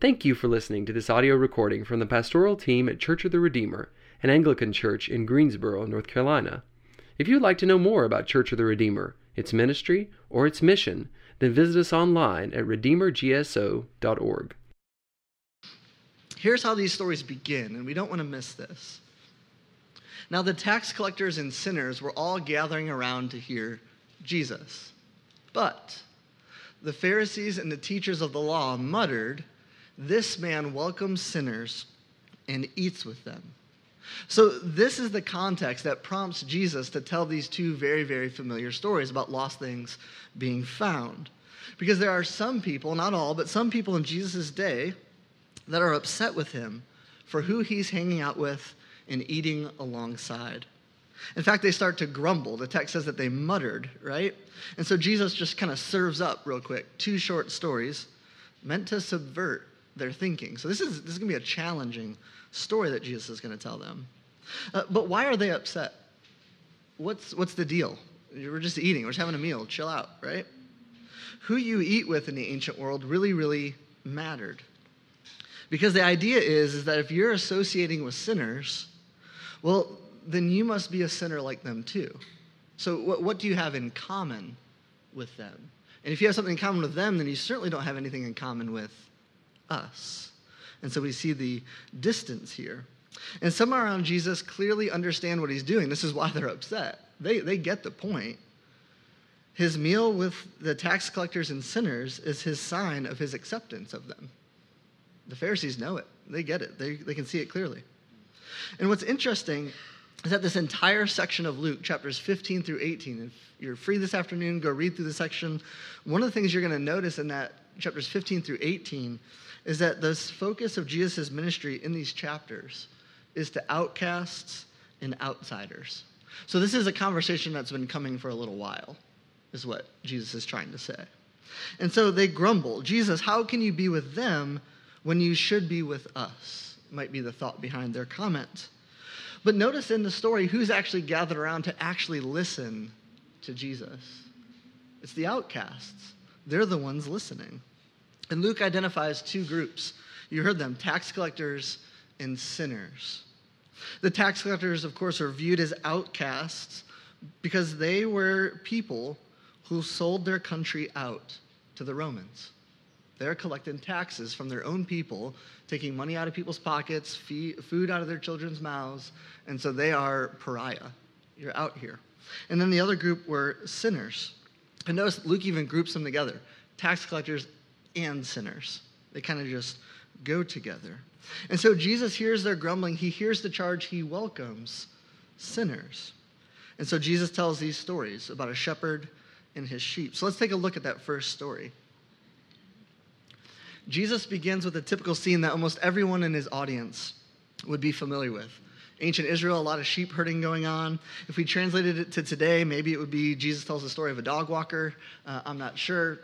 Thank you for listening to this audio recording from the pastoral team at Church of the Redeemer, an Anglican church in Greensboro, North Carolina. If you'd like to know more about Church of the Redeemer, its ministry, or its mission, then visit us online at redeemergso.org. Here's how these stories begin, and we don't want to miss this. Now, the tax collectors and sinners were all gathering around to hear Jesus. But the Pharisees and the teachers of the law muttered, This man welcomes sinners and eats with them. So, this is the context that prompts Jesus to tell these two very, very familiar stories about lost things being found. Because there are some people, not all, but some people in Jesus' day that are upset with him for who he's hanging out with and eating alongside. In fact, they start to grumble. The text says that they muttered, right? And so Jesus just kind of serves up real quick two short stories meant to subvert their thinking. So this is, this is going to be a challenging story that Jesus is going to tell them. Uh, but why are they upset? What's, what's the deal? We're just eating, we're just having a meal, chill out, right? Who you eat with in the ancient world really, really mattered. Because the idea is, is that if you're associating with sinners, well, then you must be a sinner like them too. So, what, what do you have in common with them? And if you have something in common with them, then you certainly don't have anything in common with us. And so we see the distance here. And some around Jesus clearly understand what he's doing. This is why they're upset. They, they get the point. His meal with the tax collectors and sinners is his sign of his acceptance of them. The Pharisees know it, they get it, they, they can see it clearly. And what's interesting is that this entire section of Luke, chapters 15 through 18, if you're free this afternoon, go read through the section. One of the things you're going to notice in that chapters 15 through 18 is that the focus of Jesus' ministry in these chapters is to outcasts and outsiders. So this is a conversation that's been coming for a little while, is what Jesus is trying to say. And so they grumble Jesus, how can you be with them when you should be with us? Might be the thought behind their comment. But notice in the story who's actually gathered around to actually listen to Jesus. It's the outcasts. They're the ones listening. And Luke identifies two groups. You heard them tax collectors and sinners. The tax collectors, of course, are viewed as outcasts because they were people who sold their country out to the Romans. They're collecting taxes from their own people, taking money out of people's pockets, food out of their children's mouths, and so they are pariah. You're out here. And then the other group were sinners. And notice Luke even groups them together tax collectors and sinners. They kind of just go together. And so Jesus hears their grumbling. He hears the charge. He welcomes sinners. And so Jesus tells these stories about a shepherd and his sheep. So let's take a look at that first story. Jesus begins with a typical scene that almost everyone in his audience would be familiar with. Ancient Israel, a lot of sheep herding going on. If we translated it to today, maybe it would be Jesus tells the story of a dog walker. Uh, I'm not sure,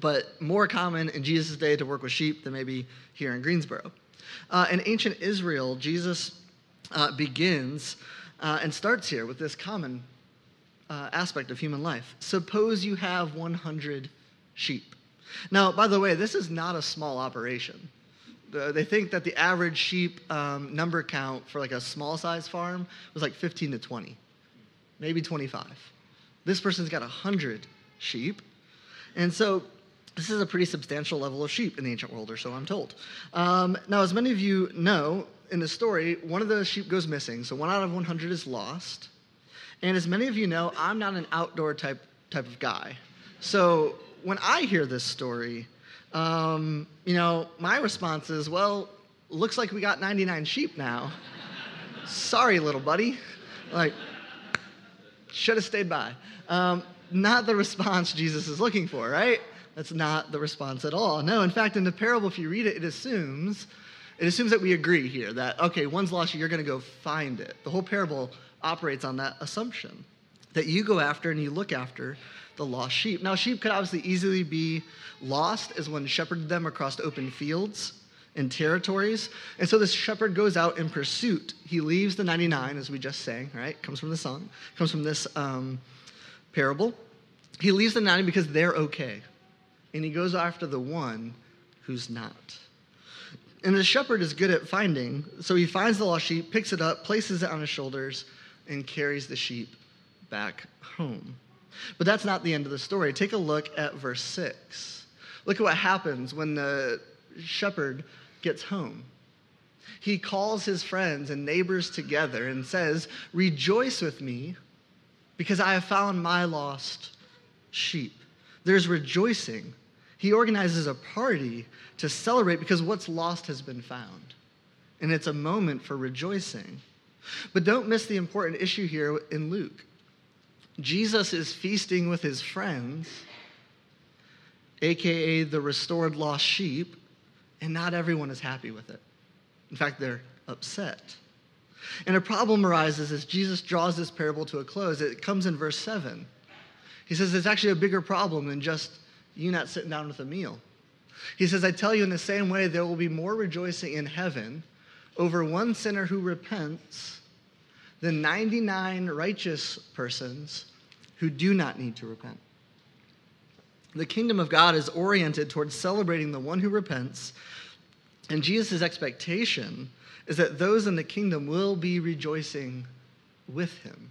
but more common in Jesus' day to work with sheep than maybe here in Greensboro. Uh, in ancient Israel, Jesus uh, begins uh, and starts here with this common uh, aspect of human life. Suppose you have 100 sheep. Now, by the way, this is not a small operation. They think that the average sheep um, number count for like a small size farm was like 15 to 20, maybe 25. This person's got 100 sheep. And so this is a pretty substantial level of sheep in the ancient world, or so I'm told. Um, now, as many of you know, in the story, one of the sheep goes missing. So one out of 100 is lost. And as many of you know, I'm not an outdoor type, type of guy. So when I hear this story, um, you know, my response is, well, looks like we got 99 sheep now. Sorry, little buddy. Like, should have stayed by. Um, not the response Jesus is looking for, right? That's not the response at all. No, in fact, in the parable, if you read it, it assumes it assumes that we agree here that okay, one's lost, you're going to go find it. The whole parable operates on that assumption that you go after and you look after the lost sheep. Now, sheep could obviously easily be lost as one shepherded them across open fields and territories. And so this shepherd goes out in pursuit. He leaves the 99, as we just sang, right? Comes from the song, comes from this um, parable. He leaves the 90 because they're okay. And he goes after the one who's not. And the shepherd is good at finding, so he finds the lost sheep, picks it up, places it on his shoulders, and carries the sheep back home. But that's not the end of the story. Take a look at verse 6. Look at what happens when the shepherd gets home. He calls his friends and neighbors together and says, Rejoice with me because I have found my lost sheep. There's rejoicing. He organizes a party to celebrate because what's lost has been found. And it's a moment for rejoicing. But don't miss the important issue here in Luke. Jesus is feasting with his friends, aka the restored lost sheep, and not everyone is happy with it. In fact, they're upset. And a problem arises as Jesus draws this parable to a close. It comes in verse 7. He says it's actually a bigger problem than just you not sitting down with a meal. He says, I tell you, in the same way, there will be more rejoicing in heaven over one sinner who repents than 99 righteous persons who do not need to repent. The kingdom of God is oriented towards celebrating the one who repents, and Jesus' expectation is that those in the kingdom will be rejoicing with him.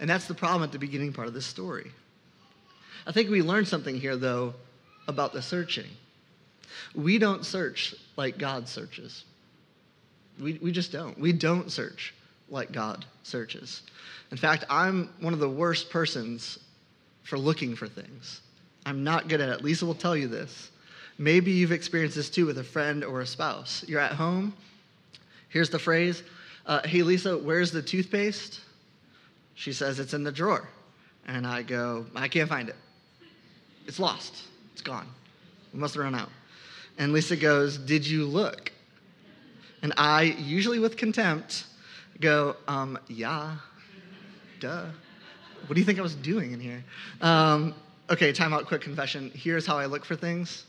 And that's the problem at the beginning part of this story. I think we learned something here, though, about the searching. We don't search like God searches. We, we just don't. We don't search like God searches. In fact, I'm one of the worst persons for looking for things. I'm not good at it. Lisa will tell you this. Maybe you've experienced this too with a friend or a spouse. You're at home. Here's the phrase uh, Hey, Lisa, where's the toothpaste? She says, It's in the drawer. And I go, I can't find it. It's lost. It's gone. We must have run out. And Lisa goes, Did you look? And I, usually with contempt, go, um, yeah, duh. What do you think I was doing in here? Um, okay, time out, quick confession. Here's how I look for things.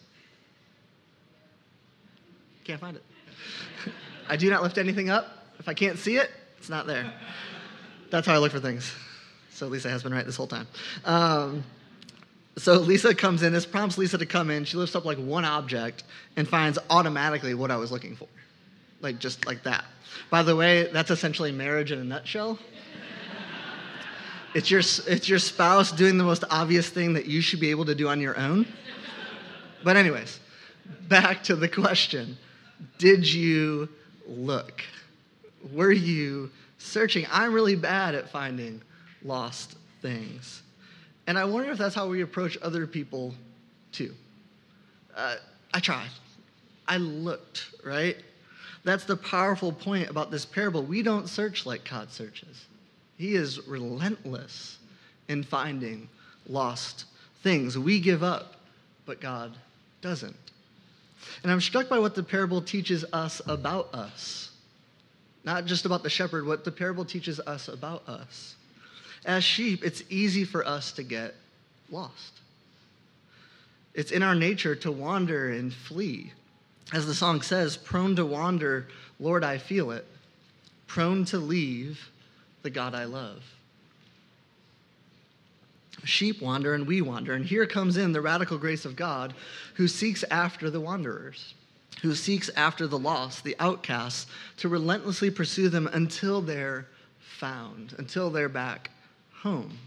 Can't find it. I do not lift anything up. If I can't see it, it's not there. That's how I look for things. So Lisa has been right this whole time. Um, so Lisa comes in. This prompts Lisa to come in. She lifts up like one object and finds automatically what I was looking for, like just like that. By the way, that's essentially marriage in a nutshell. It's your, it's your spouse doing the most obvious thing that you should be able to do on your own. But, anyways, back to the question Did you look? Were you searching? I'm really bad at finding lost things. And I wonder if that's how we approach other people too. Uh, I tried. I looked, right? That's the powerful point about this parable. We don't search like God searches. He is relentless in finding lost things. We give up, but God doesn't. And I'm struck by what the parable teaches us about us. Not just about the shepherd, what the parable teaches us about us. As sheep, it's easy for us to get lost. It's in our nature to wander and flee. As the song says, prone to wander, Lord, I feel it. Prone to leave, the God I love. Sheep wander and we wander. And here comes in the radical grace of God who seeks after the wanderers, who seeks after the lost, the outcasts, to relentlessly pursue them until they're found, until they're back home.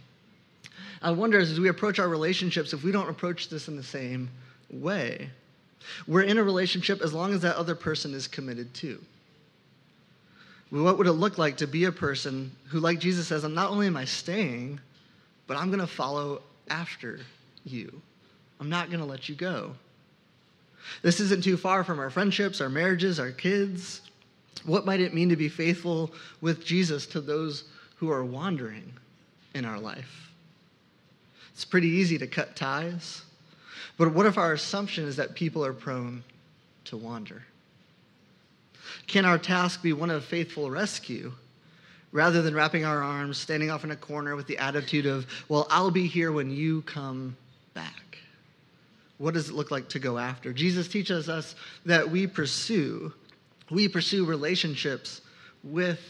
I wonder as we approach our relationships if we don't approach this in the same way. We're in a relationship as long as that other person is committed too. What would it look like to be a person who, like Jesus says, I'm not only am I staying, but I'm going to follow after you. I'm not going to let you go. This isn't too far from our friendships, our marriages, our kids. What might it mean to be faithful with Jesus to those who are wandering in our life? It's pretty easy to cut ties, but what if our assumption is that people are prone to wander? Can our task be one of faithful rescue rather than wrapping our arms, standing off in a corner with the attitude of, well, I'll be here when you come back? What does it look like to go after? Jesus teaches us that we pursue, we pursue relationships with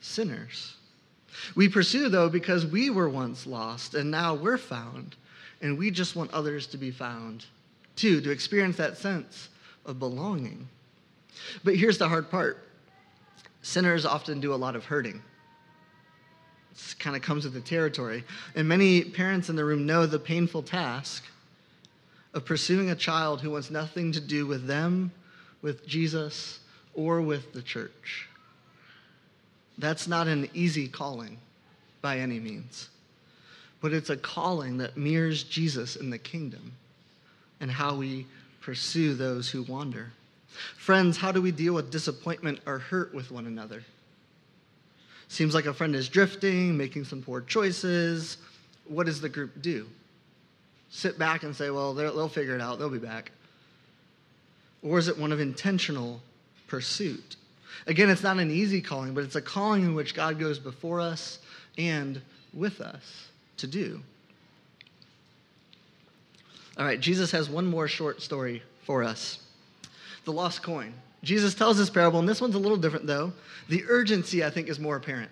sinners. We pursue, though, because we were once lost and now we're found, and we just want others to be found too, to experience that sense of belonging. But here's the hard part sinners often do a lot of hurting. It kind of comes with the territory. And many parents in the room know the painful task of pursuing a child who wants nothing to do with them, with Jesus, or with the church. That's not an easy calling by any means, but it's a calling that mirrors Jesus in the kingdom and how we pursue those who wander. Friends, how do we deal with disappointment or hurt with one another? Seems like a friend is drifting, making some poor choices. What does the group do? Sit back and say, well, they'll figure it out, they'll be back. Or is it one of intentional pursuit? Again, it's not an easy calling, but it's a calling in which God goes before us and with us to do. All right, Jesus has one more short story for us the lost coin. Jesus tells this parable, and this one's a little different though. The urgency, I think, is more apparent.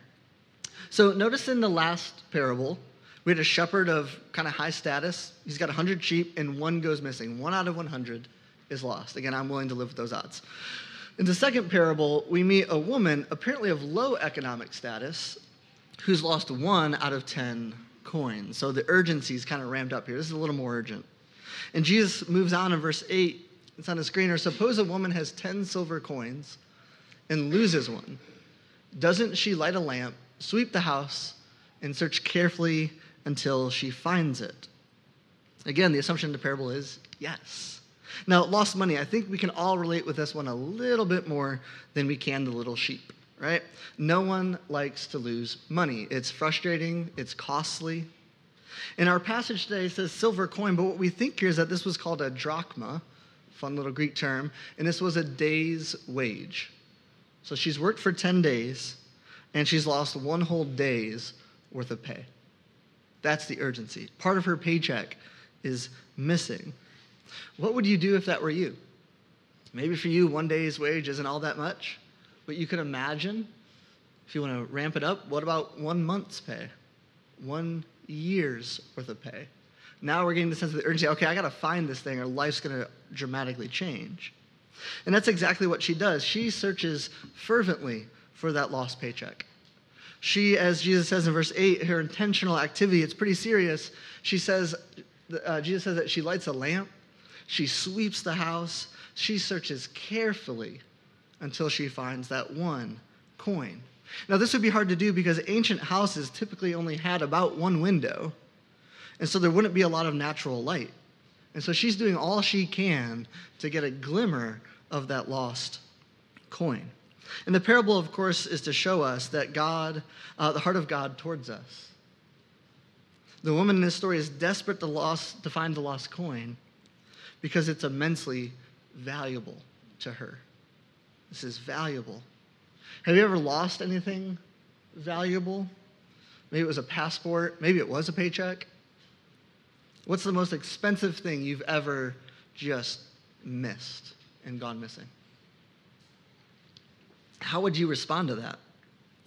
So notice in the last parable, we had a shepherd of kind of high status. He's got 100 sheep, and one goes missing. One out of 100 is lost. Again, I'm willing to live with those odds. In the second parable, we meet a woman, apparently of low economic status, who's lost one out of 10 coins. So the urgency is kind of ramped up here. This is a little more urgent. And Jesus moves on in verse 8 it's on the screen. Or suppose a woman has 10 silver coins and loses one. Doesn't she light a lamp, sweep the house, and search carefully until she finds it? Again, the assumption in the parable is yes. Now, lost money, I think we can all relate with this one a little bit more than we can the little sheep, right? No one likes to lose money. It's frustrating, it's costly. In our passage today, says silver coin, but what we think here is that this was called a drachma, fun little Greek term, and this was a day's wage. So she's worked for 10 days, and she's lost one whole day's worth of pay. That's the urgency. Part of her paycheck is missing. What would you do if that were you? Maybe for you, one day's wage isn't all that much, but you can imagine if you want to ramp it up, what about one month's pay? One year's worth of pay? Now we're getting the sense of the urgency. Okay, I got to find this thing, or life's going to dramatically change. And that's exactly what she does. She searches fervently for that lost paycheck. She, as Jesus says in verse 8, her intentional activity, it's pretty serious. She says, uh, Jesus says that she lights a lamp, she sweeps the house, she searches carefully until she finds that one coin. Now, this would be hard to do because ancient houses typically only had about one window. And so there wouldn't be a lot of natural light. And so she's doing all she can to get a glimmer of that lost coin. And the parable, of course, is to show us that God, uh, the heart of God towards us. The woman in this story is desperate to, to find the lost coin because it's immensely valuable to her. This is valuable. Have you ever lost anything valuable? Maybe it was a passport, maybe it was a paycheck. What's the most expensive thing you've ever just missed and gone missing? How would you respond to that?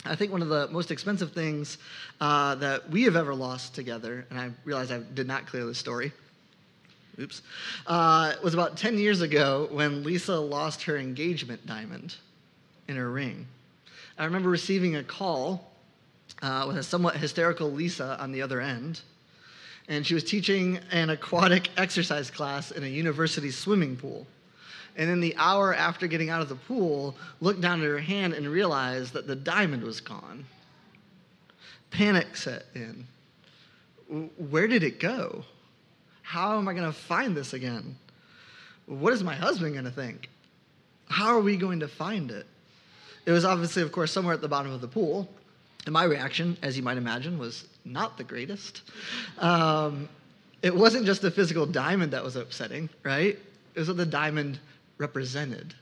I think one of the most expensive things uh, that we have ever lost together, and I realize I did not clear the story, oops, uh, was about 10 years ago when Lisa lost her engagement diamond in her ring. I remember receiving a call uh, with a somewhat hysterical Lisa on the other end and she was teaching an aquatic exercise class in a university swimming pool. And in the hour after getting out of the pool, looked down at her hand and realized that the diamond was gone. Panic set in. Where did it go? How am I going to find this again? What is my husband going to think? How are we going to find it? It was obviously, of course, somewhere at the bottom of the pool. And my reaction, as you might imagine, was not the greatest. Um, it wasn't just the physical diamond that was upsetting, right? It was what the diamond represented.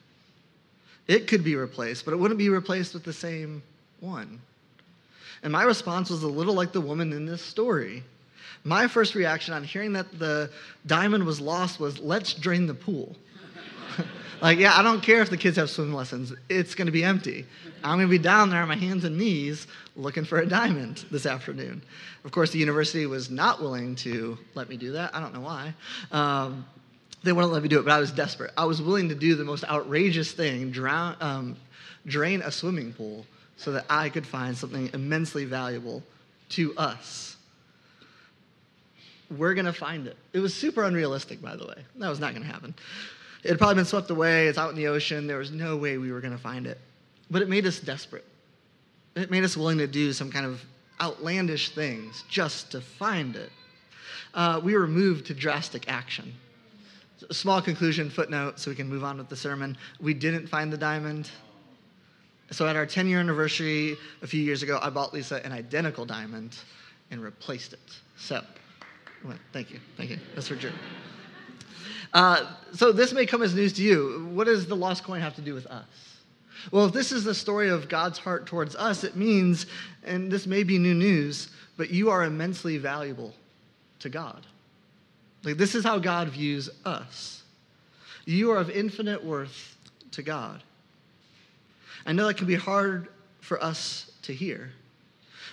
It could be replaced, but it wouldn't be replaced with the same one. And my response was a little like the woman in this story. My first reaction on hearing that the diamond was lost was, let's drain the pool. like, yeah, I don't care if the kids have swim lessons, it's going to be empty. I'm going to be down there on my hands and knees looking for a diamond this afternoon. Of course, the university was not willing to let me do that. I don't know why. Um, they wouldn't let me do it, but I was desperate. I was willing to do the most outrageous thing drown, um, drain a swimming pool so that I could find something immensely valuable to us. We're going to find it. It was super unrealistic, by the way. That was not going to happen. It had probably been swept away. It's out in the ocean. There was no way we were going to find it. But it made us desperate. It made us willing to do some kind of outlandish things just to find it. Uh, we were moved to drastic action. A small conclusion footnote so we can move on with the sermon. We didn't find the diamond. So at our 10 year anniversary a few years ago, I bought Lisa an identical diamond and replaced it. So, well, thank you, thank you. That's for sure. Uh, so this may come as news to you. What does the lost coin have to do with us? Well, if this is the story of God's heart towards us, it means, and this may be new news, but you are immensely valuable to God. Like, this is how God views us. You are of infinite worth to God. I know that can be hard for us to hear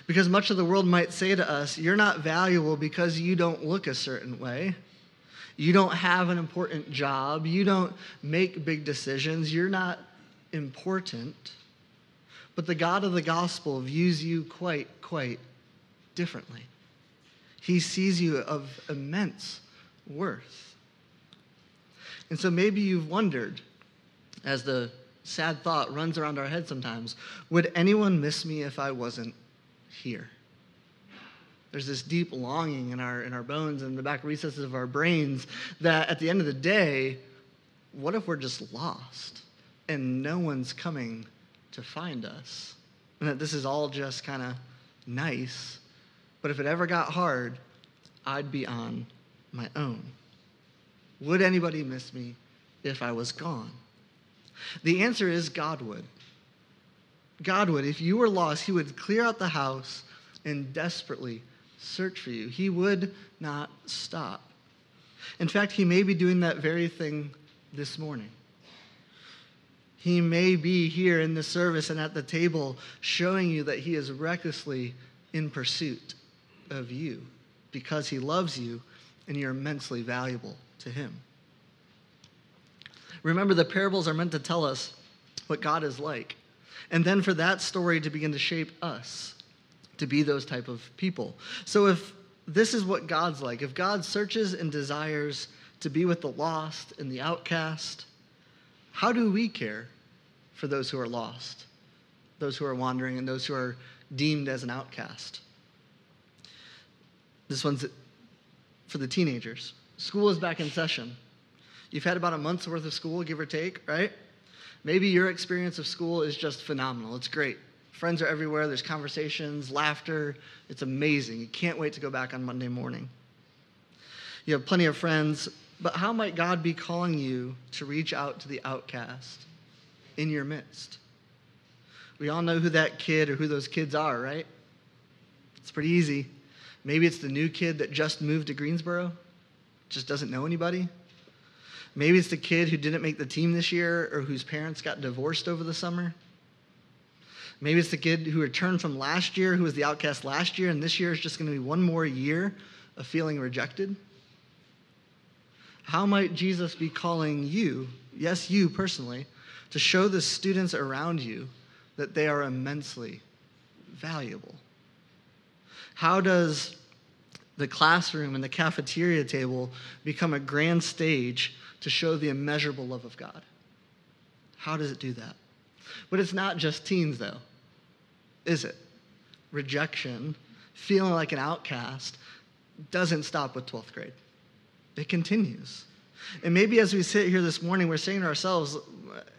because much of the world might say to us, You're not valuable because you don't look a certain way. You don't have an important job. You don't make big decisions. You're not important. But the God of the gospel views you quite, quite differently. He sees you of immense worth. And so maybe you've wondered, as the sad thought runs around our head sometimes would anyone miss me if I wasn't here? There's this deep longing in our, in our bones and the back recesses of our brains that at the end of the day, what if we're just lost and no one's coming to find us? And that this is all just kind of nice, but if it ever got hard, I'd be on my own. Would anybody miss me if I was gone? The answer is God would. God would. If you were lost, He would clear out the house and desperately search for you. He would not stop. In fact, He may be doing that very thing this morning. He may be here in the service and at the table showing you that He is recklessly in pursuit of you because He loves you and you're immensely valuable to Him. Remember, the parables are meant to tell us what God is like. And then for that story to begin to shape us to be those type of people. So if this is what God's like, if God searches and desires to be with the lost and the outcast, how do we care for those who are lost, those who are wandering, and those who are deemed as an outcast? This one's for the teenagers. School is back in session. You've had about a month's worth of school, give or take, right? Maybe your experience of school is just phenomenal. It's great. Friends are everywhere, there's conversations, laughter. It's amazing. You can't wait to go back on Monday morning. You have plenty of friends, but how might God be calling you to reach out to the outcast in your midst? We all know who that kid or who those kids are, right? It's pretty easy. Maybe it's the new kid that just moved to Greensboro, just doesn't know anybody. Maybe it's the kid who didn't make the team this year or whose parents got divorced over the summer. Maybe it's the kid who returned from last year, who was the outcast last year, and this year is just going to be one more year of feeling rejected. How might Jesus be calling you, yes, you personally, to show the students around you that they are immensely valuable? How does the classroom and the cafeteria table become a grand stage to show the immeasurable love of God. How does it do that? But it's not just teens, though, is it? Rejection, feeling like an outcast, doesn't stop with 12th grade, it continues. And maybe as we sit here this morning, we're saying to ourselves,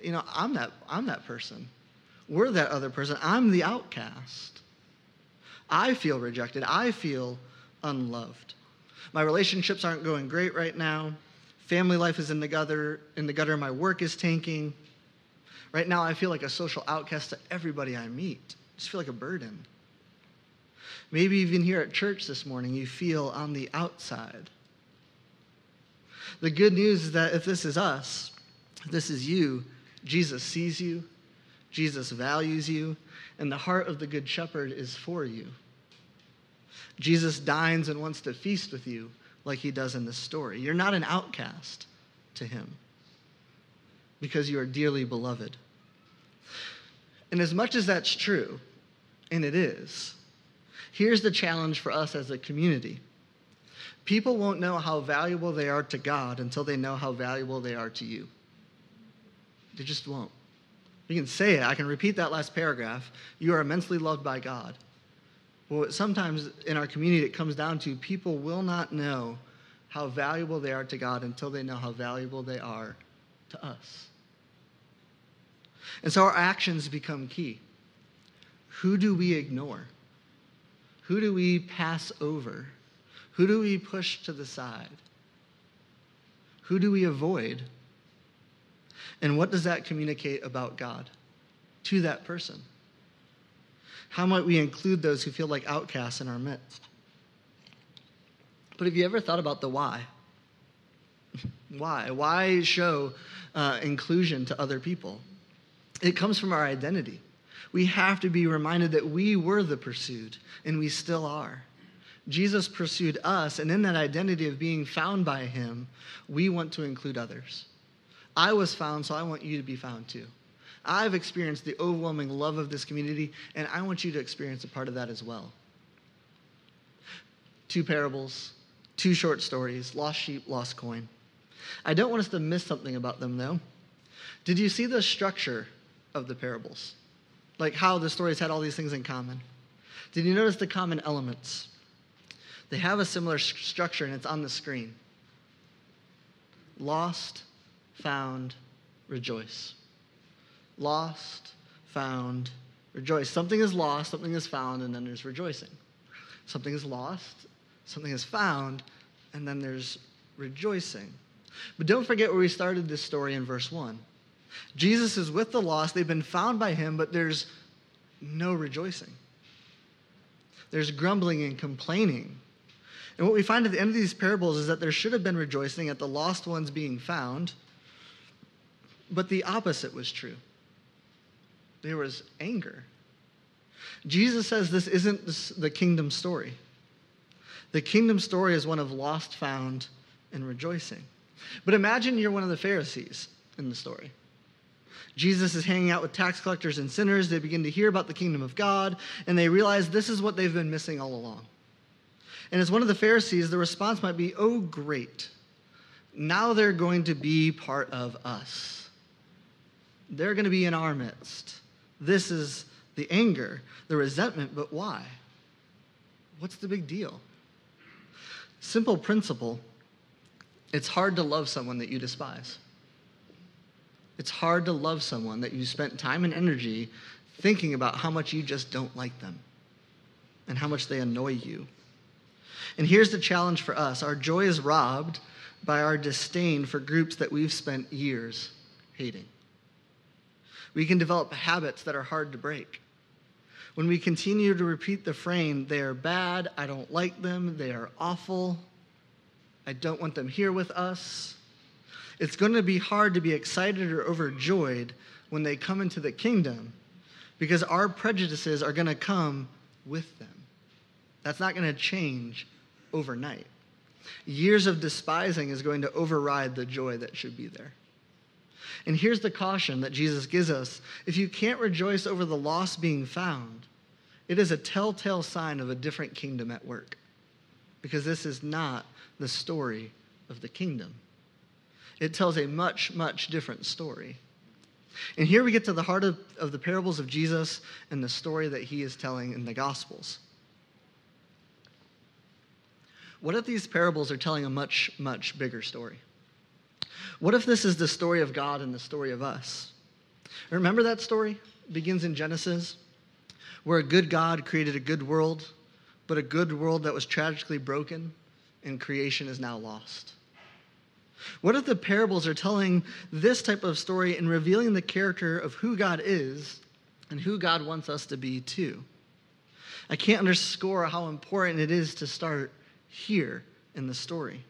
you know, I'm that, I'm that person. We're that other person. I'm the outcast. I feel rejected. I feel unloved. My relationships aren't going great right now. Family life is in the gutter, in the gutter, my work is tanking. Right now, I feel like a social outcast to everybody I meet. I just feel like a burden. Maybe even here at church this morning, you feel on the outside. The good news is that if this is us, this is you, Jesus sees you, Jesus values you, and the heart of the Good Shepherd is for you. Jesus dines and wants to feast with you like he does in this story. You're not an outcast to him because you are dearly beloved. And as much as that's true, and it is, here's the challenge for us as a community. People won't know how valuable they are to God until they know how valuable they are to you. They just won't. You can say it. I can repeat that last paragraph. You are immensely loved by God. Well, sometimes in our community, it comes down to people will not know how valuable they are to God until they know how valuable they are to us. And so our actions become key. Who do we ignore? Who do we pass over? Who do we push to the side? Who do we avoid? And what does that communicate about God to that person? How might we include those who feel like outcasts in our midst? But have you ever thought about the why? why? Why show uh, inclusion to other people? It comes from our identity. We have to be reminded that we were the pursued, and we still are. Jesus pursued us, and in that identity of being found by him, we want to include others. I was found, so I want you to be found too. I've experienced the overwhelming love of this community, and I want you to experience a part of that as well. Two parables, two short stories lost sheep, lost coin. I don't want us to miss something about them, though. Did you see the structure of the parables? Like how the stories had all these things in common? Did you notice the common elements? They have a similar st- structure, and it's on the screen lost, found, rejoice. Lost, found, rejoice. Something is lost, something is found, and then there's rejoicing. Something is lost, something is found, and then there's rejoicing. But don't forget where we started this story in verse 1. Jesus is with the lost, they've been found by him, but there's no rejoicing. There's grumbling and complaining. And what we find at the end of these parables is that there should have been rejoicing at the lost ones being found, but the opposite was true. There was anger. Jesus says this isn't the kingdom story. The kingdom story is one of lost, found, and rejoicing. But imagine you're one of the Pharisees in the story. Jesus is hanging out with tax collectors and sinners. They begin to hear about the kingdom of God, and they realize this is what they've been missing all along. And as one of the Pharisees, the response might be, Oh, great. Now they're going to be part of us. They're going to be in our midst. This is the anger, the resentment, but why? What's the big deal? Simple principle it's hard to love someone that you despise. It's hard to love someone that you spent time and energy thinking about how much you just don't like them and how much they annoy you. And here's the challenge for us our joy is robbed by our disdain for groups that we've spent years hating. We can develop habits that are hard to break. When we continue to repeat the frame, they are bad, I don't like them, they are awful, I don't want them here with us, it's going to be hard to be excited or overjoyed when they come into the kingdom because our prejudices are going to come with them. That's not going to change overnight. Years of despising is going to override the joy that should be there. And here's the caution that Jesus gives us if you can't rejoice over the lost being found, it is a telltale sign of a different kingdom at work. Because this is not the story of the kingdom. It tells a much, much different story. And here we get to the heart of, of the parables of Jesus and the story that he is telling in the Gospels. What if these parables are telling a much, much bigger story? What if this is the story of God and the story of us? Remember that story? It begins in Genesis, where a good God created a good world, but a good world that was tragically broken, and creation is now lost. What if the parables are telling this type of story and revealing the character of who God is and who God wants us to be too? I can't underscore how important it is to start here in the story.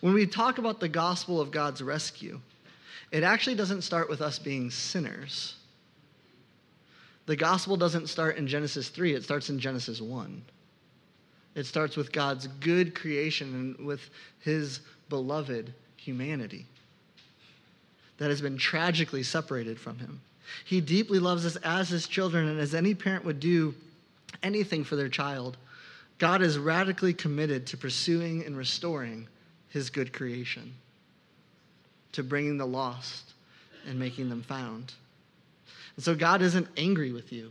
When we talk about the gospel of God's rescue, it actually doesn't start with us being sinners. The gospel doesn't start in Genesis 3, it starts in Genesis 1. It starts with God's good creation and with his beloved humanity. that has been tragically separated from him. He deeply loves us as his children, and as any parent would do anything for their child, God is radically committed to pursuing and restoring his good creation, to bringing the lost and making them found. And so God isn't angry with you.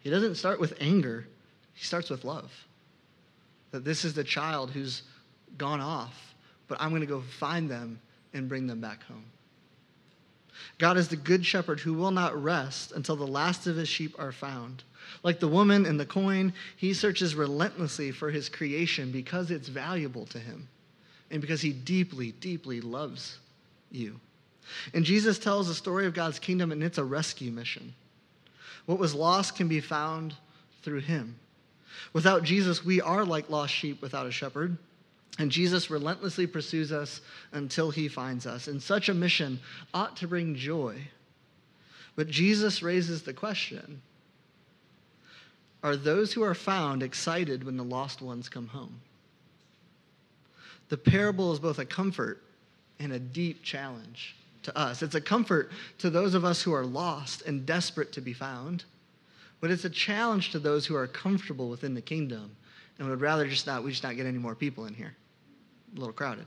He doesn't start with anger, he starts with love. That this is the child who's gone off, but I'm going to go find them and bring them back home. God is the good shepherd who will not rest until the last of his sheep are found. Like the woman and the coin, he searches relentlessly for his creation because it's valuable to him and because he deeply, deeply loves you. And Jesus tells the story of God's kingdom, and it's a rescue mission. What was lost can be found through him. Without Jesus, we are like lost sheep without a shepherd. And Jesus relentlessly pursues us until he finds us. And such a mission ought to bring joy. But Jesus raises the question Are those who are found excited when the lost ones come home? The parable is both a comfort and a deep challenge to us. It's a comfort to those of us who are lost and desperate to be found, but it's a challenge to those who are comfortable within the kingdom and would rather just not, we just not get any more people in here a little crowded.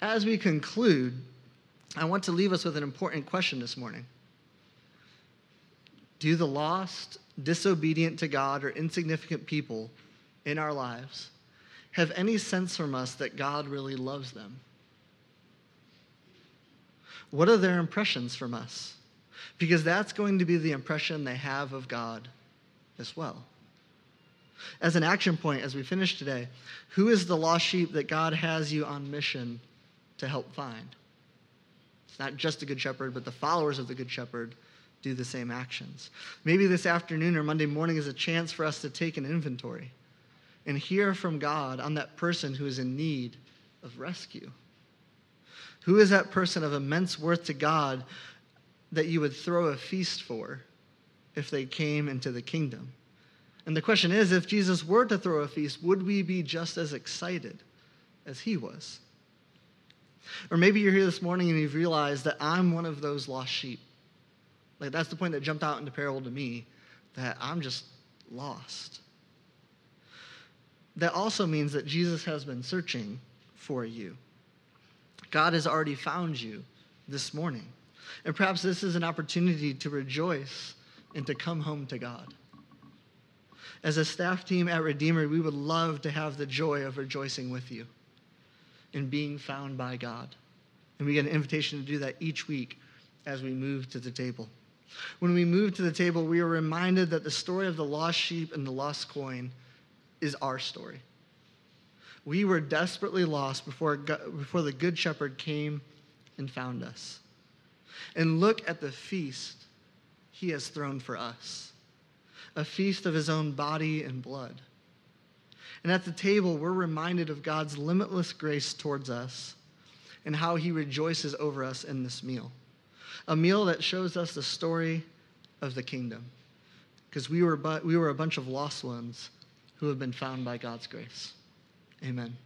As we conclude, I want to leave us with an important question this morning. Do the lost, disobedient to God, or insignificant people in our lives have any sense from us that God really loves them? What are their impressions from us? Because that's going to be the impression they have of God as well. As an action point, as we finish today, who is the lost sheep that God has you on mission to help find? It's not just the Good Shepherd, but the followers of the Good Shepherd do the same actions. Maybe this afternoon or Monday morning is a chance for us to take an inventory and hear from God on that person who is in need of rescue. Who is that person of immense worth to God that you would throw a feast for if they came into the kingdom? And the question is if Jesus were to throw a feast, would we be just as excited as he was? Or maybe you're here this morning and you've realized that I'm one of those lost sheep. Like that's the point that jumped out in the parable to me that I'm just lost. That also means that Jesus has been searching for you. God has already found you this morning. And perhaps this is an opportunity to rejoice and to come home to God. As a staff team at Redeemer, we would love to have the joy of rejoicing with you in being found by God. And we get an invitation to do that each week as we move to the table. When we move to the table, we are reminded that the story of the lost sheep and the lost coin is our story. We were desperately lost before, before the Good Shepherd came and found us. And look at the feast he has thrown for us a feast of his own body and blood. And at the table, we're reminded of God's limitless grace towards us and how he rejoices over us in this meal. A meal that shows us the story of the kingdom. Because we were, we were a bunch of lost ones who have been found by God's grace. Amen.